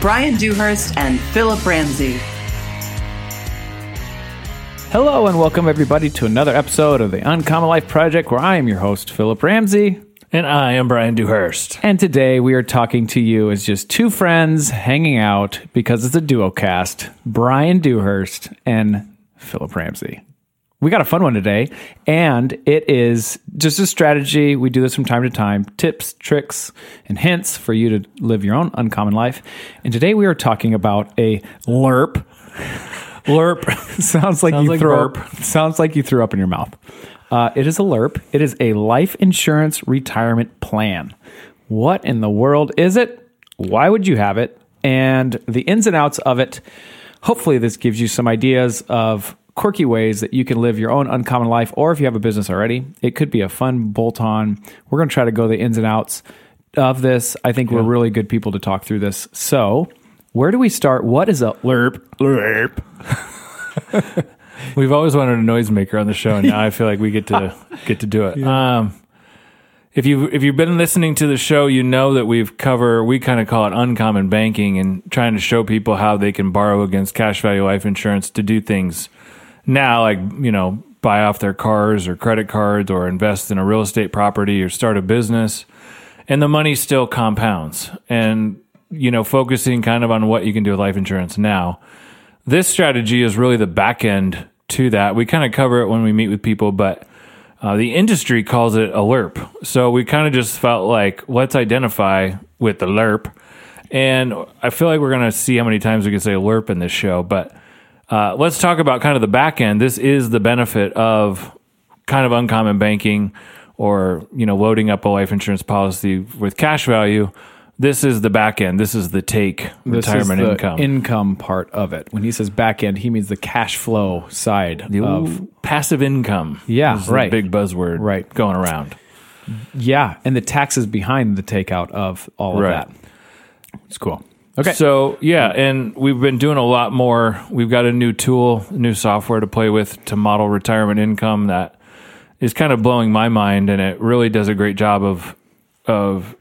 Brian Dewhurst and Philip Ramsey. Hello and welcome everybody to another episode of the Uncommon Life Project where I am your host Philip Ramsey And I am Brian Dewhurst. and today we are talking to you as just two friends hanging out because it's a duo cast, Brian Dewhurst and Philip Ramsey. We got a fun one today and it is just a strategy. We do this from time to time, tips, tricks, and hints for you to live your own uncommon life. And today we are talking about a LIRP LIRP sounds like Sounds you like throw burp. up. Sounds like you threw up in your mouth. Uh, it is a LIRP. It is a life insurance retirement plan. What in the world is it? Why would you have it? And the ins and outs of it. Hopefully, this gives you some ideas of quirky ways that you can live your own uncommon life, or if you have a business already, it could be a fun bolt on. We're going to try to go the ins and outs of this. I think we're really good people to talk through this. So, where do we start? What is a LIRP? LIRP. We've always wanted a noisemaker on the show, and now I feel like we get to get to do it. Um, if you if you've been listening to the show, you know that we've cover we kind of call it uncommon banking and trying to show people how they can borrow against cash value life insurance to do things now, like you know, buy off their cars or credit cards, or invest in a real estate property, or start a business, and the money still compounds. And you know, focusing kind of on what you can do with life insurance now this strategy is really the back end to that. We kind of cover it when we meet with people, but uh, the industry calls it a LIRP. So we kind of just felt like let's identify with the LIRP. And I feel like we're going to see how many times we can say LIRP in this show, but uh, let's talk about kind of the back end. This is the benefit of kind of uncommon banking or, you know, loading up a life insurance policy with cash value. This is the back end. This is the take This is retirement the income. income part of it. When he says back end, he means the cash flow side of passive income. Yeah, right. big buzzword. Right. Going around. yeah, and the taxes behind the takeout of all of that. It's cool. Okay. So yeah, and we've been doing a lot more. We've got a new tool, new software to play with to model retirement income that is kind of blowing my mind, and it really does a great job of of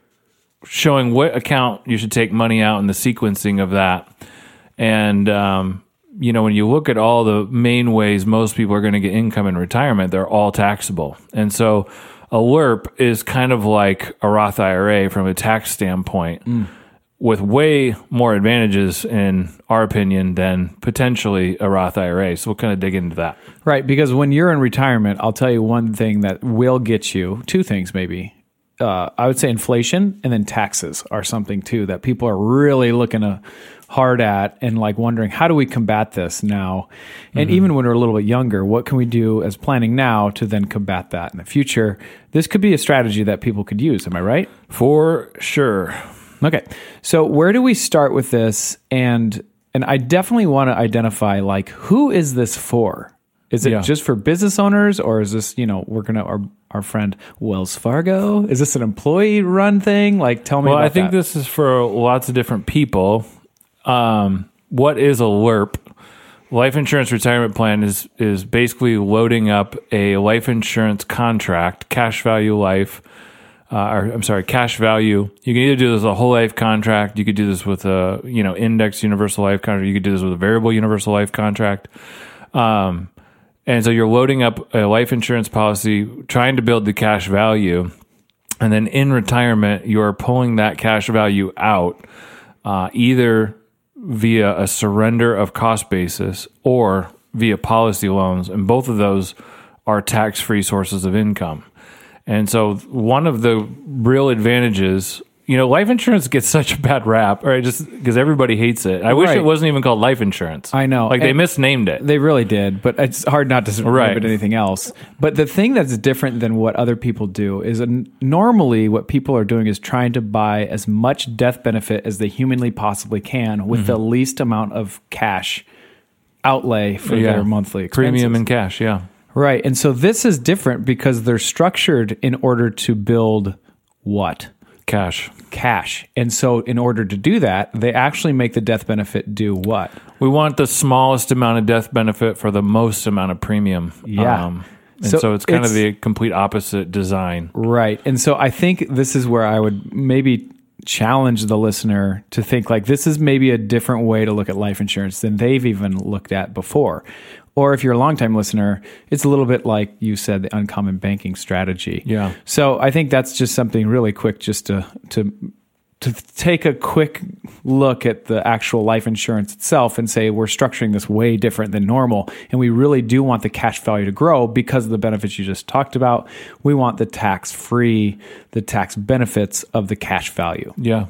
showing what account you should take money out and the sequencing of that. And um, you know, when you look at all the main ways most people are going to get income in retirement, they're all taxable. And so a LIRP is kind of like a Roth IRA from a tax standpoint with way more advantages in our opinion than potentially a Roth IRA. So we'll kind of dig into that. right, because when you're in retirement, I'll tell you one thing that will get you two things maybe. Uh, I would say inflation and then taxes are something too that people are really looking to, hard at and like wondering how do we combat this now? And even when we're a little bit younger, what can we do as planning now to then combat that in the future? This could be a strategy that people could use. Am I right? For sure. Okay. So where do we start with this? And and I definitely want to identify like who is this for? Is it Yeah. just for business owners or is this, you know, we're gonna our our friend Wells Fargo? Is this an employee run thing? Like tell me Well, I think that. this is for lots of different people. Um, what is a LERP? Life insurance retirement plan is is basically loading up a life insurance contract, cash value life, uh, or I'm sorry, cash value. You can either do this with a whole life contract. You could do this with a you know index universal life contract. You could do this with a variable universal life contract. Um, and so you're loading up a life insurance policy, trying to build the cash value, and then in retirement you're pulling that cash value out, uh, either via a surrender of cost basis or via policy loans, and both of those are tax-free sources of income. And so one of the real advantages you know, life insurance gets such a bad rap, right? Just because everybody hates it. I wish Right. it wasn't even called life insurance. I know. like they misnamed it. They really did, but it's hard not to Right. it anything else. But the thing that's different than what other people do is uh, normally what people are doing is trying to buy as much death benefit as they humanly possibly can with Mm-hmm. the least amount of cash outlay for their monthly expenses. premium and cash. Yeah, right. And so this is different because they're structured in order to build what? cash. Cash. And so in order to do that, they actually make the death benefit do what? We want the smallest amount of death benefit for the most amount of premium. Um, Yeah. and So so, it's kind it's- of the complete opposite design. Right. And so I think this is where I would maybe challenge the listener to think like this is maybe a different way to look at life insurance than they've even looked at before. Or if you're a longtime listener, it's a little bit like you said, the uncommon banking strategy. Yeah. So I think that's just something really quick just to to to take a quick look at the actual life insurance itself and say we're structuring this way different than normal and we really do want the cash value to grow because of the benefits you just talked about we want the tax free the tax benefits of the cash value Yeah.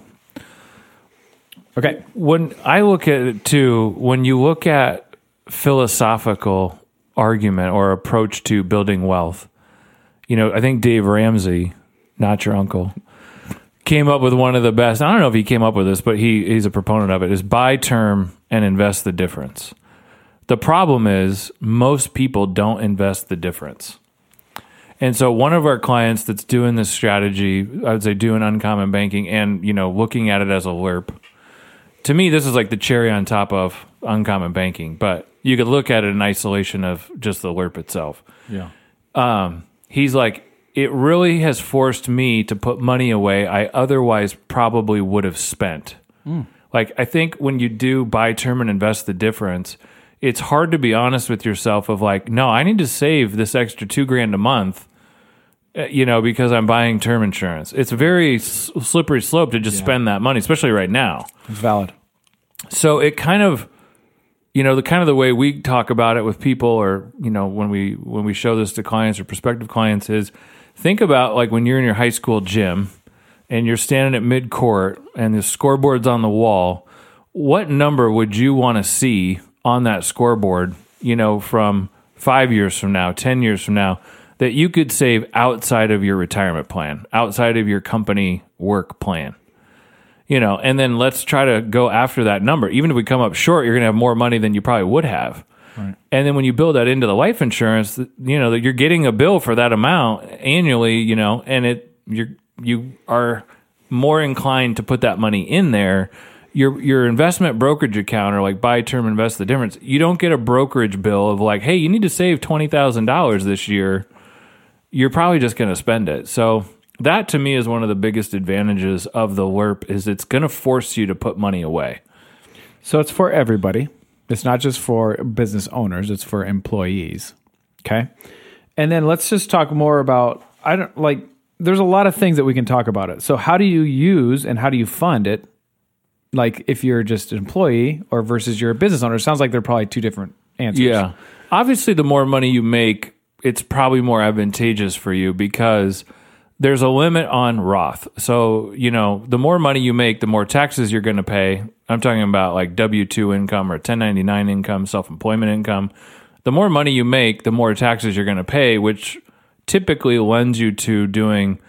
okay when I look at it too, when you look at philosophical argument or approach to building wealth, you know, I think Dave Ramsey, not your uncle, came up with one of the best. I don't know if he came up with this, but he he's a proponent of it. Is buy term and invest the difference. The problem is most people don't invest the difference. And so one of our clients that's doing this strategy, I would say doing uncommon banking and, you know, looking at it as a LIRP. To me, this is like the cherry on top of uncommon banking, but you could look at it in isolation of just the LIRP itself. yeah Um, he's like, it really has forced me to put money away I otherwise probably would have spent. Like, I think when you do buy term and invest the difference, it's hard to be honest with yourself of like, no, I need to save this extra two grand a month, uh, you know, because I'm buying term insurance. It's a very s- slippery slope to just spend that money, especially right now. it's valid So it kind of, you know, the kind of the way we talk about it with people, or you know, when we when we show this to clients or prospective clients, is think about like when you're in your high school gym and you're standing at mid court and the scoreboard's on the wall. What number would you want to see on that scoreboard? You know, from five years from now, ten years from now, that you could save outside of your retirement plan, outside of your company work plan you know, and then let's try to go after that number. Even if we come up short, you're going to have more money than you probably would have. And then when you build that into the life insurance, you know that you're getting a bill for that amount annually, you know, and it you're you are more inclined to put that money in there. Your your investment brokerage account or like buy term invest the difference. You don't get a brokerage bill of like, hey, you need to save twenty thousand dollars this year. You're probably just going to spend it. So that to me is one of the biggest advantages of the LIRP is it's going to force you to put money away. So it's for everybody. It's not just for business owners, it's for employees. Okay. And then let's just talk more about I don't like there's a lot of things that we can talk about it. So how do you use and how do you fund it? Like if you're just an employee or versus you're a business owner, it sounds like they're probably two different answers. Yeah. Obviously, the more money you make, it's probably more advantageous for you because there's a limit on Roth. So, you know, the more money you make, the more taxes you're going to pay. I'm talking about like W 2 income or 1099 income, self employment income. The more money you make, the more taxes you're going to pay, which typically lends you to doing,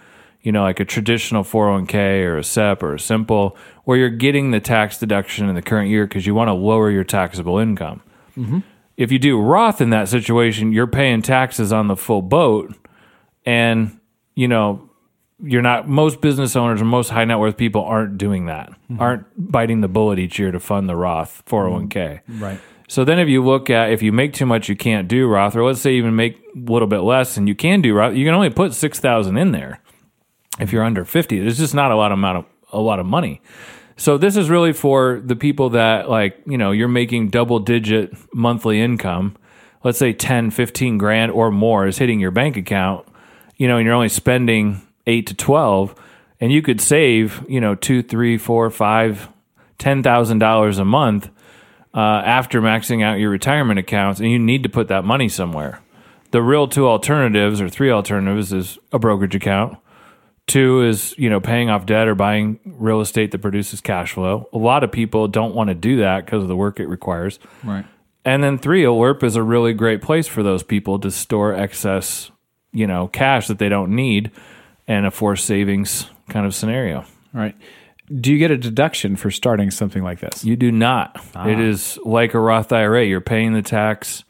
you know, like a traditional 401k or a SEP or a simple, where you're getting the tax deduction in the current year because you want to lower your taxable income mm-hmm. if you do Roth in that situation, you're paying taxes on the full boat, and you know you're not. Most business owners or most high net worth people aren't doing that. Mm-hmm. Aren't biting the bullet each year to fund the Roth 401k. Mm-hmm. Right. So then, if you look at if you make too much, you can't do Roth, or let's say you even make a little bit less, and you can do Roth, you can only put six thousand in there. If you're under fifty, there's just not a lot amount of a lot of money. So this is really for the people that like, you know, you're making double digit monthly income. Let's say 10, 15 grand or more is hitting your bank account, you know, and you're only spending eight to 12 and you could save, you know, two, three, four, five, ten thousand dollars a month uh, after maxing out your retirement accounts, and you need to put that money somewhere. The real two alternatives or three alternatives is a brokerage account, Two is, you know, paying off debt or buying real estate that produces cash flow. A lot of people don't want to do that because of the work it requires. Right. And then three, a LIRP is a really great place for those people to store excess, you know, cash that they don't need and a forced savings kind of scenario. Right. Do you get a deduction for starting something like this? You do not. Ah. It is like a Roth IRA. You're paying the tax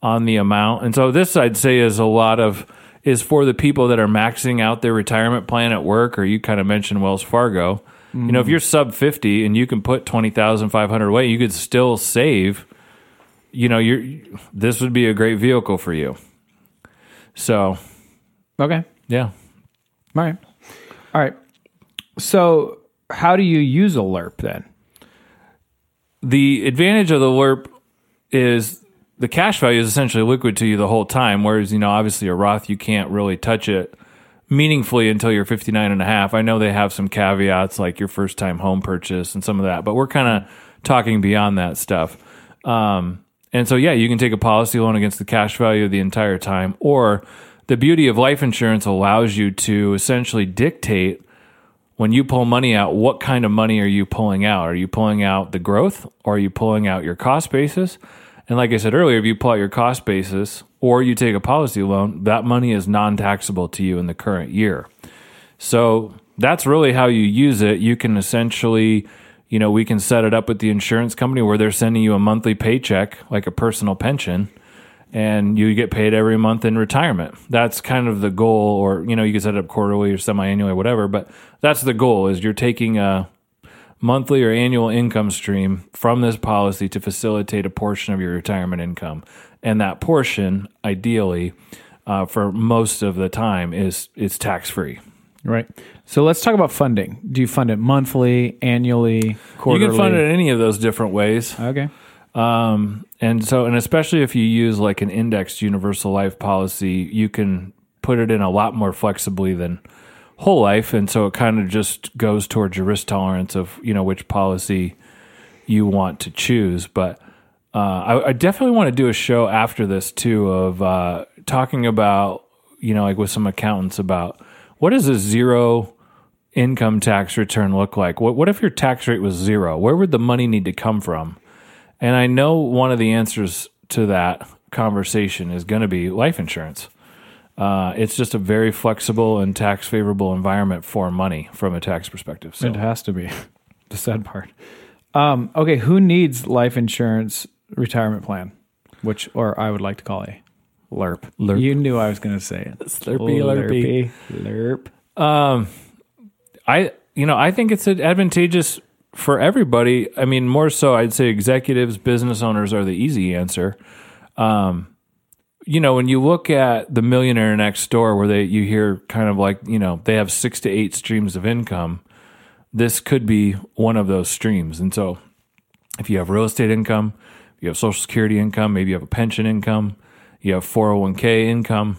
on the amount. And so this I'd say is a lot of is for the people that are maxing out their retirement plan at work or you kind of mentioned Wells Fargo. You know, if mm-hmm. you're sub 50 and you can put 20,500 away, you could still save. You know, you're this would be a great vehicle for you. So, Okay. yeah. All right. All right. So, how do you use a LIRP then? the advantage of the LIRP is the cash value is essentially liquid to you the whole time. Whereas, you know, obviously a Roth, you can't really touch it meaningfully until you're 59 and a half. I know they have some caveats like your first time home purchase and some of that, but we're kind of talking beyond that stuff. Um, and so, yeah, you can take a policy loan against the cash value the entire time. Or the beauty of life insurance allows you to essentially dictate when you pull money out, what kind of money are you pulling out? Are you pulling out the growth or are you pulling out your cost basis? And like I said earlier, if you pull out your cost basis or you take a policy loan, that money is non taxable to you in the current year. So that's really how you use it. You can essentially, you know, we can set it up with the insurance company where they're sending you a monthly paycheck, like a personal pension, and you get paid every month in retirement. That's kind of the goal, or, you know, you can set it up quarterly or semi annually or whatever, but that's the goal is you're taking a monthly or annual income stream from this policy to facilitate a portion of your retirement income. And that portion, ideally, uh, for most of the time, is is tax free. Right. So, let's talk about funding. Do you fund it monthly, annually, quarterly? You can fund it any of those different ways. Okay. Um, and so, and especially if you use like an indexed universal life policy, you can put it in a lot more flexibly than whole life. And so it kind of just goes towards your risk tolerance of, you know, which policy you want to choose. But uh, I, I definitely want to do a show after this too of uh, talking about, you know, like with some accountants about what does a zero income tax return look like? What, what if your tax rate was zero? Where would the money need to come from? And I know one of the answers to that conversation is going to be life insurance. Uh, it's just a very flexible and tax favorable environment for money from a tax perspective. So It has to be the sad part. Um, okay. Who needs life insurance retirement plan? Which, or I would like to call a LIRP. LIRP. You knew I was going to say it. Slurpee, lurpee. LIRP. I, you know, I think it's advantageous for everybody. I mean, more so, I'd say executives, business owners are the easy answer. Um, you know, when you look at the millionaire next door, where they you hear kind of like you know they have six to eight streams of income, this could be one of those streams. And so, if you have real estate income, you have Social Security income, maybe you have a pension income, you have four hundred one k income.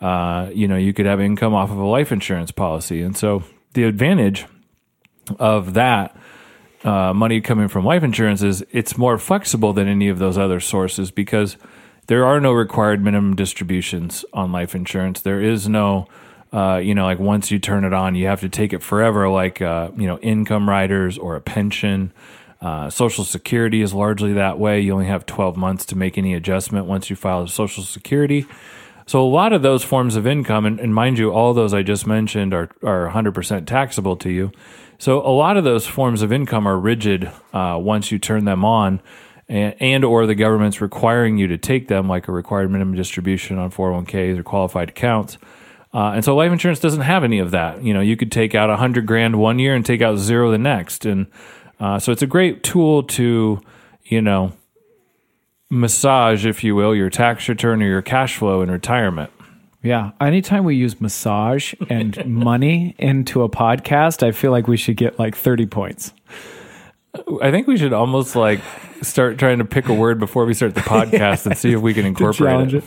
Uh, you know, you could have income off of a life insurance policy, and so the advantage of that uh, money coming from life insurance is it's more flexible than any of those other sources because there are no required minimum distributions on life insurance. There is no, uh, you know, like once you turn it on, you have to take it forever, like, uh, you know, income riders or a pension. Uh, Social Security is largely that way. You only have 12 months to make any adjustment once you file Social Security. So a lot of those forms of income, and, and mind you, all those I just mentioned are, are 100% taxable to you. So a lot of those forms of income are rigid uh, once you turn them on, and, and or the government's requiring you to take them, like a required minimum distribution on 401ks or qualified accounts. Uh, and so life insurance doesn't have any of that. You know, you could take out a hundred grand one year and take out zero the next, and uh, so it's a great tool to, you know, massage, if you will, your tax return or your cash flow in retirement. Yeah. Anytime we use massage and money into a podcast, I feel like we should get like 30 points. I think we should almost like start trying to pick a word before we start the podcast and see if we can incorporate it. it.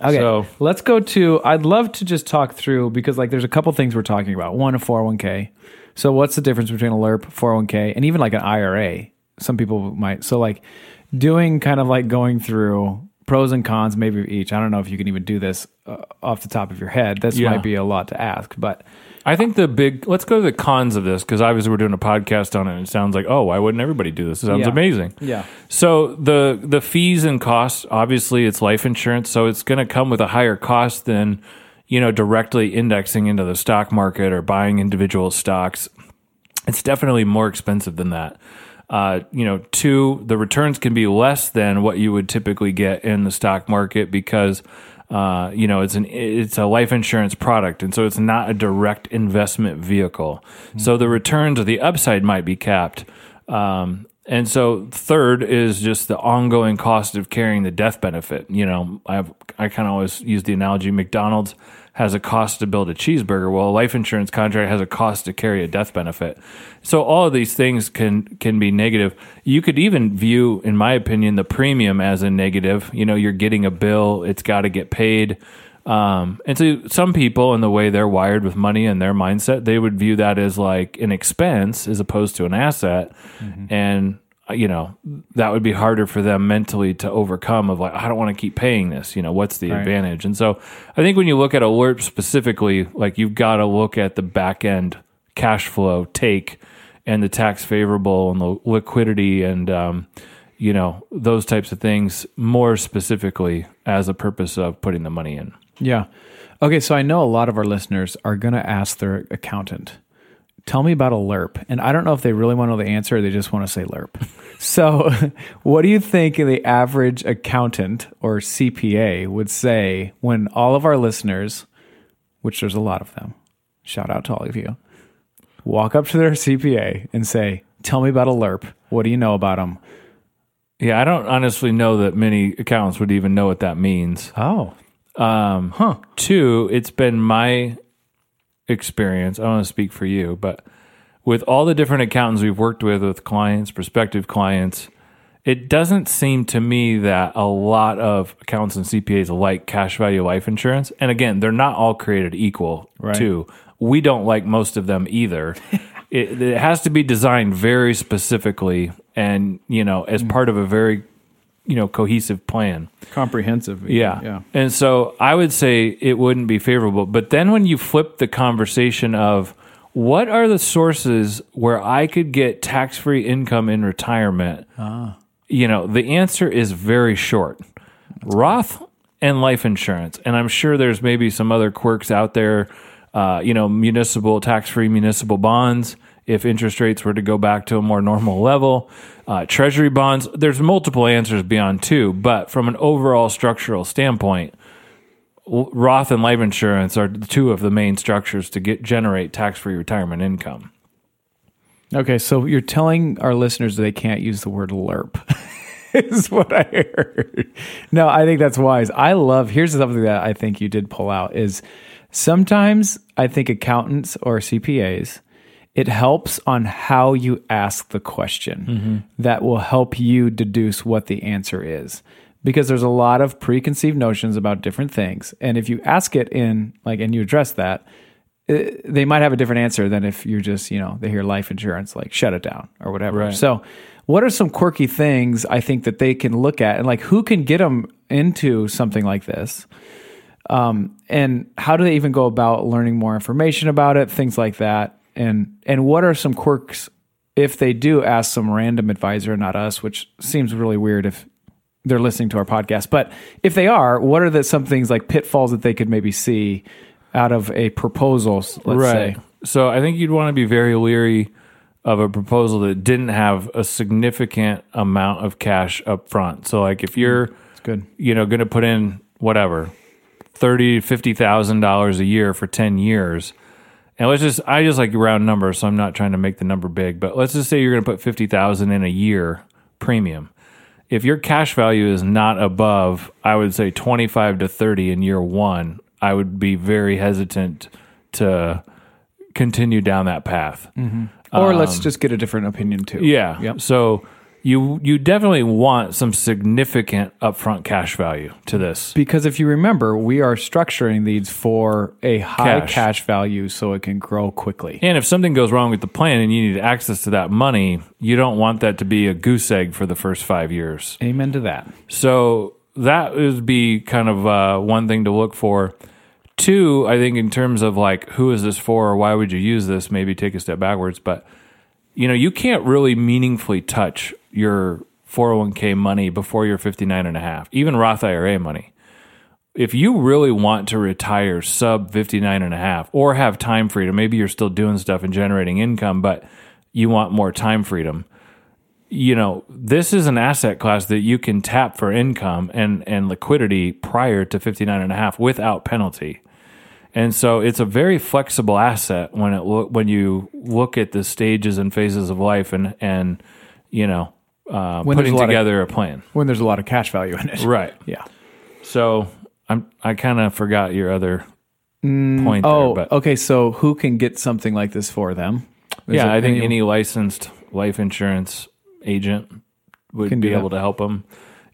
Okay. So- let's go to, I'd love to just talk through because like there's a couple things we're talking about. One, a 401k. So what's the difference between a LIRP, 401k, and even like an IRA? Some people might. So like doing kind of like going through pros and cons, maybe of each. I don't know if you can even do this uh, off the top of your head. This Yeah. might be a lot to ask, but I think the big let's go to the cons of this because obviously we're doing a podcast on it and it sounds like oh why wouldn't everybody do this? It sounds Yeah. amazing. Yeah. So the the fees and costs obviously it's life insurance so it's going to come with a higher cost than you know directly indexing into the stock market or buying individual stocks. It's definitely more expensive than that. Uh, you know, two, the returns can be less than what you would typically get in the stock market because, uh, you know, it's an it's a life insurance product, and so it's not a direct investment vehicle. So the returns or the upside might be capped. Um, and so third is just the ongoing cost of carrying the death benefit. You know, I have, I kind of always use the analogy McDonald's has a cost to build a cheeseburger. Well, a life insurance contract has a cost to carry a death benefit. So all of these things can can be negative. You could even view, in my opinion, the premium as a negative. You know, you're getting a bill; it's got to get paid. Um, and so some people, in the way they're wired with money and their mindset, they would view that as like an expense as opposed to an asset. And uh, you know that would be harder for them mentally to overcome. Of like, I don't want to keep paying this. You know, what's the advantage? And so I think when you look at a LIRP specifically, like you've got to look at the back end cash flow take and the tax favorable and the liquidity and um, you know those types of things more specifically as a purpose of putting the money in. Yeah. Okay, so I know a lot of our listeners are going to ask their accountant, tell me about a LIRP. And I don't know if they really want to know the answer or they just want to say LIRP. so, what do you think the average accountant or CPA would say when all of our listeners, which there's a lot of them, shout out to all of you, walk up to their CPA and say, tell me about a LIRP. What do you know about them? Yeah, I don't honestly know that many accountants would even know what that means. Oh, Um, huh. Two, it's been my experience. I don't want to speak for you, but with all the different accountants we've worked with, with clients, prospective clients, it doesn't seem to me that a lot of accountants and CPAs like cash value life insurance. And again, they're not all created equal, Right. too. We don't like most of them either. it, it has to be designed very specifically and, you know, as part of a very, you know, cohesive plan. Comprehensive. Yeah. Yeah. And so I would say it wouldn't be favorable. But then when you flip the conversation of what are the sources where I could get tax free income in retirement, you know, the answer is very short Roth and life insurance. And I'm sure there's maybe some other quirks out there, uh, you know, municipal, tax free municipal bonds. If interest rates were to go back to a more normal level, uh, treasury bonds, there's multiple answers beyond two. But from an overall structural standpoint, Roth and life insurance are two of the main structures to get generate tax free retirement income. Okay, so you're telling our listeners they can't use the word LIRP. is what I heard. No, I think that's wise. I love here's something that I think you did pull out is sometimes I think accountants or CPAs it helps on how you ask the question that will help you deduce what the answer is because there's a lot of preconceived notions about different things and if you ask it in like and you address that eh, they might have a different answer than if you're just, you know, they hear life insurance, like shut it down or whatever. Right. So, what are some quirky things I think that they can look at and like who can get them into something like this? Um, and how do they even go about learning more information about it, things like that? And and what are some quirks if they do ask some random advisor, not us, which seems really weird if they're listening to our podcast. But if they are, what are the some things like pitfalls that they could maybe see out of a proposal? Let's say. So I think you'd want to be very leery of a proposal that didn't have a significant amount of cash up front. So like if you're mm, It's good. you know going to put in whatever thirty fifty thousand dollars a year for ten years, and let's just I just like round numbers, so I'm not trying to make the number big, but let's just say you're going to put fifty thousand in a year premium. If your cash value is not above, I would say twenty five to thirty in year one, I would be very hesitant to continue down that path. Or let's just get a different opinion too. Um, Yeah. Yep. So you you definitely want some significant upfront cash value to this. Because if you remember, we are structuring these for a high Cash. cash, value so it can grow quickly. And if something goes wrong with the plan and you need access to that money, you don't want that to be a goose egg for the first five years. Amen to that. So that would be kind of uh, one thing to look for. Two, I think in terms of like who is this for or why would you use this, maybe take a step backwards. But you know, you can't really meaningfully touch your 401k money before you're 59 and a half, even Roth IRA money. If you really want to retire sub 59 and a half or have time freedom, maybe you're still doing stuff and generating income, but you want more time freedom. You know, this is an asset class that you can tap for income and, and liquidity prior to 59 and a half without penalty. And so it's a very flexible asset when it lo- when you look at the stages and phases of life and and you know uh, When putting a lot of- together a plan. when there's a lot of cash value in it. Right. Yeah. So I'm I kind of forgot your other point Oh, there, okay. So who can get something like this for them? Is yeah, I think any licensed life insurance agent would be able to help them.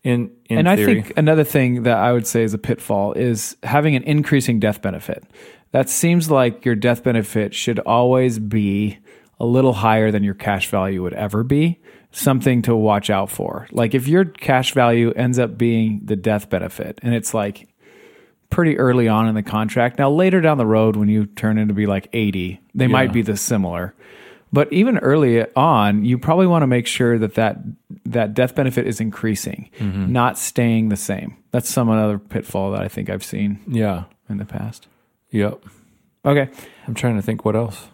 In in and theory, I think another thing that I would say is a pitfall is having an increasing death benefit. That seems like your death benefit should always be a little higher than your cash value would ever be. Something to watch out for. Like if your cash value ends up being the death benefit and it's like pretty early on in the contract. Now later down the road when you turn into be like 80, they might be the similar. But even early on, you probably want to make sure that that, that death benefit is increasing, mm-hmm. not staying the same. That's some other pitfall that I think I've seen yeah, in the past. yep. Okay. I'm trying to think what else.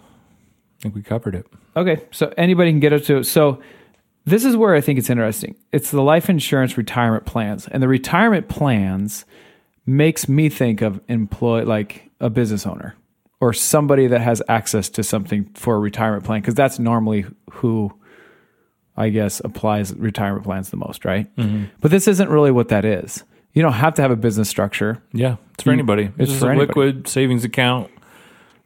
I think we covered it. Okay. So anybody can get up to So this is where I think it's interesting. It's the life insurance retirement plans. And the retirement plans makes me think of employ like a business owner or somebody that has access to something for a retirement plan because that's normally who I guess applies retirement plans the most, right? Mm-hmm. But this isn't really what that is. You don't have to have a business structure. Yeah, it's for You- anybody. it's It's for a anybody. liquid savings account.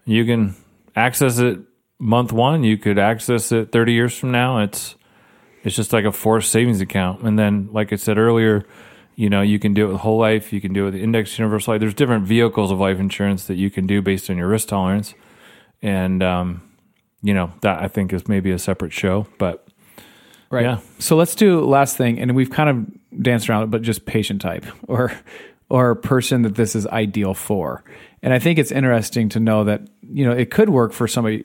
You can access it month one. You could access it 30 years from now. It's it's just like a forced savings account. And then, like I said earlier, you know, you can do it with whole life. You can do it with index universal life. There's different vehicles of life insurance that you can do based on your risk tolerance. And, um, you know, that I think is maybe a separate show. But Right. Yeah. So let's do last thing, and we've kind of danced around it, but just patient type or or person that this is ideal for. And I think it's interesting to know that you know it could work for somebody,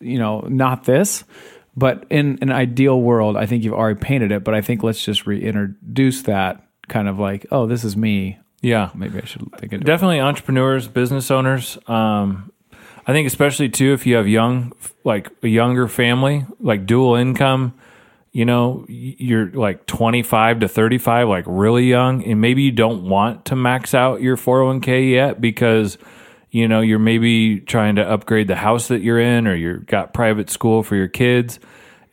you know, not this, but in an ideal world, I think you've already painted it. But I think let's just reintroduce that kind of like, oh, this is me. yeah, Maybe I should think of definitely entrepreneurs, business owners. Um, I think especially too if you have young, like a younger family, like dual income. You know, you're like 25 to 35, like really young, and maybe you don't want to max out your 401k yet because you know you're maybe trying to upgrade the house that you're in, or you've got private school for your kids,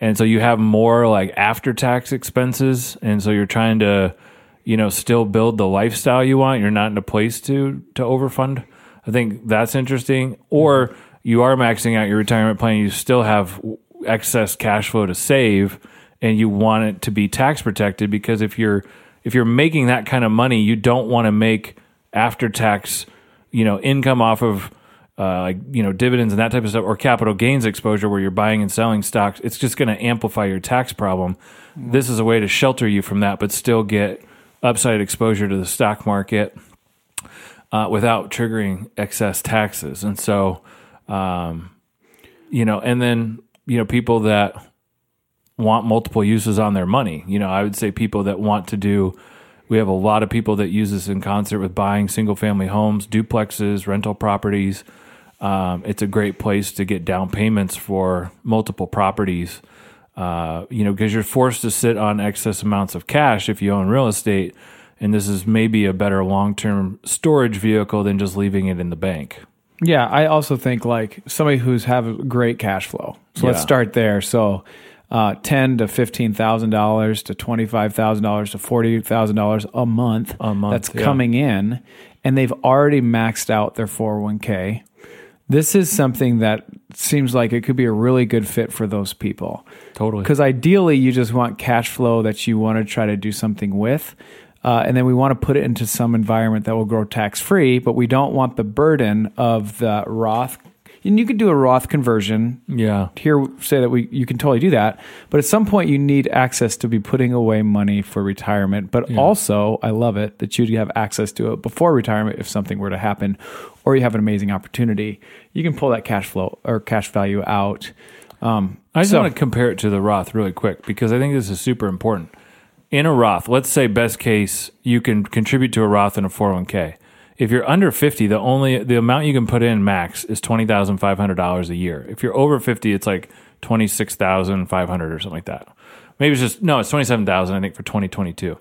and so you have more like after tax expenses, and so you're trying to you know still build the lifestyle you want you're not in a place to to overfund? I think that's interesting. Or you are maxing out your retirement plan you still have excess cash flow to save and you want it to be tax protected because if you're if you're making that kind of money you don't want to make after tax you know income off of uh, like you know dividends and that type of stuff or capital gains exposure where you're buying and selling stocks it's just going to amplify your tax problem. This is a way to shelter you from that but still get upside exposure to the stock market uh, without triggering excess taxes. And so um, you know and then you know people that want multiple uses on their money. You know i would say people that want to do we have a lot of people that use this in concert with buying single family homes duplexes rental properties. Um, it's a great place to get down payments for multiple properties. Uh, you know, because you're forced to sit on excess amounts of cash if you own real estate, and this is maybe a better long-term storage vehicle than just leaving it in the bank. Yeah, I also think like somebody who's have great cash flow. So let's start there. So uh, ten to fifteen thousand dollars to twenty five thousand dollars to forty thousand dollars a month. A month, that's yeah. coming in, and they've already maxed out their four hundred one k. This is something that seems like it could be a really good fit for those people. Totally. Because ideally, you just want cash flow that you want to try to do something with. Uh, and then we want to put it into some environment that will grow tax free, but we don't want the burden of the Roth and you could do a Roth conversion. Yeah. Here, say that we you can totally do that, but at some point you need access to be putting away money for retirement. But also, I love it that you have access to it before retirement if something were to happen, or you have an amazing opportunity. You can pull that cash flow or cash value out. Um, I just so- want to compare it to the Roth really quick because I think this is super important. In a Roth, let's say best case, you can contribute to a Roth and a 401k. If you're under 50, the only the amount you can put in max is $20,500 a year. If you're over 50, it's like 26,500 or something like that. Maybe it's just no, it's 27,000 I think for 2022.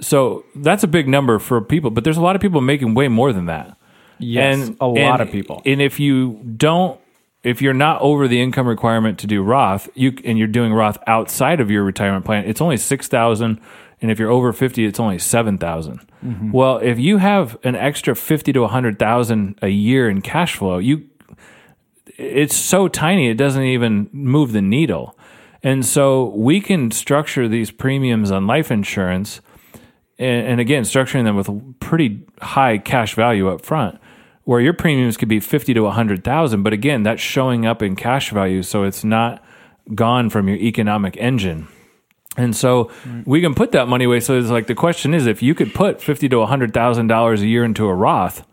So, that's a big number for people, but there's a lot of people making way more than that. Yes, a lot of people. And if you don't, if you're not over the income requirement to do Roth, you and you're doing Roth outside of your retirement plan, it's only six thousand, and if you're over fifty, it's only seven Mm-hmm. Well, if you have an extra fifty to hundred thousand a year in cash flow, you it's so tiny it doesn't even move the needle. And so we can structure these premiums on life insurance and, and again structuring them with pretty high cash value up front where your premiums could be 50 to 100,000 but again that's showing up in cash value so it's not gone from your economic engine. And so we can put that money away so it's like the question is if you could put 50 to 100,000 dollars a year into a Roth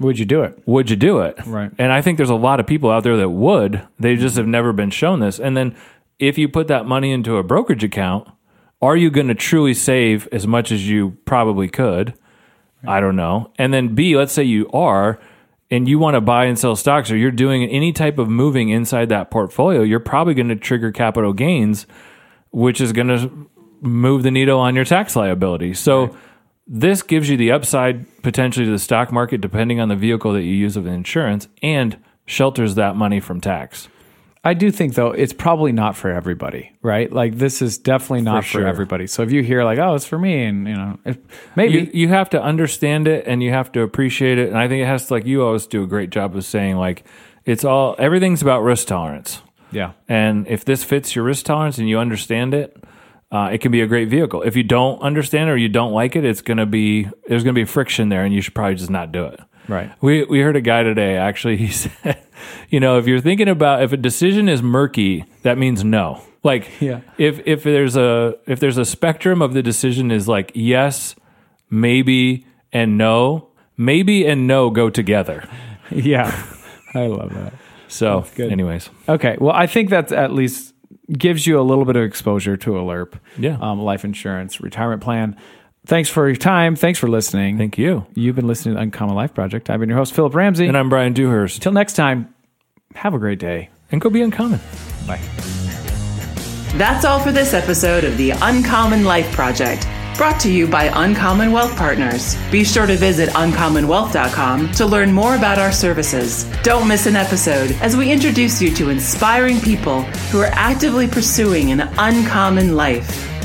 would you do it? would you do it? Right. And I think there's a lot of people out there that would. They just mm-hmm. have never been shown this. And then if you put that money into a brokerage account, are you going to truly save as much as you probably could? I don't know. And then B, let's say you are and you want to buy and sell stocks or you're doing any type of moving inside that portfolio, you're probably going to trigger capital gains, which is going to move the needle on your tax liability. So this gives you the upside potentially to the stock market depending on the vehicle that you use of insurance and shelters that money from tax. I do think though it's probably not for everybody, right? Like this is definitely not for, sure. everybody. So if you hear like, oh, it's for me, and you know, if, maybe You, you have to understand it and you have to appreciate it. And I think it has to, like, you always do a great job of saying, like, it's all, everything's about risk tolerance. yeah, And if this fits your risk tolerance and you understand it, uh, it can be a great vehicle. If you don't understand it or you don't like it, it's going to be, there's going to be friction there and you should probably just not do it. Right. We we heard a guy today actually he said, you know, if you're thinking about if a decision is murky, that means no. Like Yeah. if if there's a if there's a spectrum of the decision is like yes, maybe and no, maybe and no go together. Yeah, I love that. So, anyways, Okay, well, I think that's at least gives you a little bit of exposure to a LIRP, Yeah. um, life insurance, retirement plan. Thanks for your time. Thanks for listening. thank you. You've been listening to Uncommon Life Project. I've been your host, Philip Ramsey. And I'm Brian Dewhurst. Until next time, have a great day. And go be uncommon. Bye. That's all for this episode of the Uncommon Life Project, brought to you by Uncommon Wealth Partners. Be sure to visit uncommonwealth.com to learn more about our services. Don't miss an episode as we introduce you to inspiring people who are actively pursuing an uncommon life.